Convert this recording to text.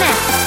ね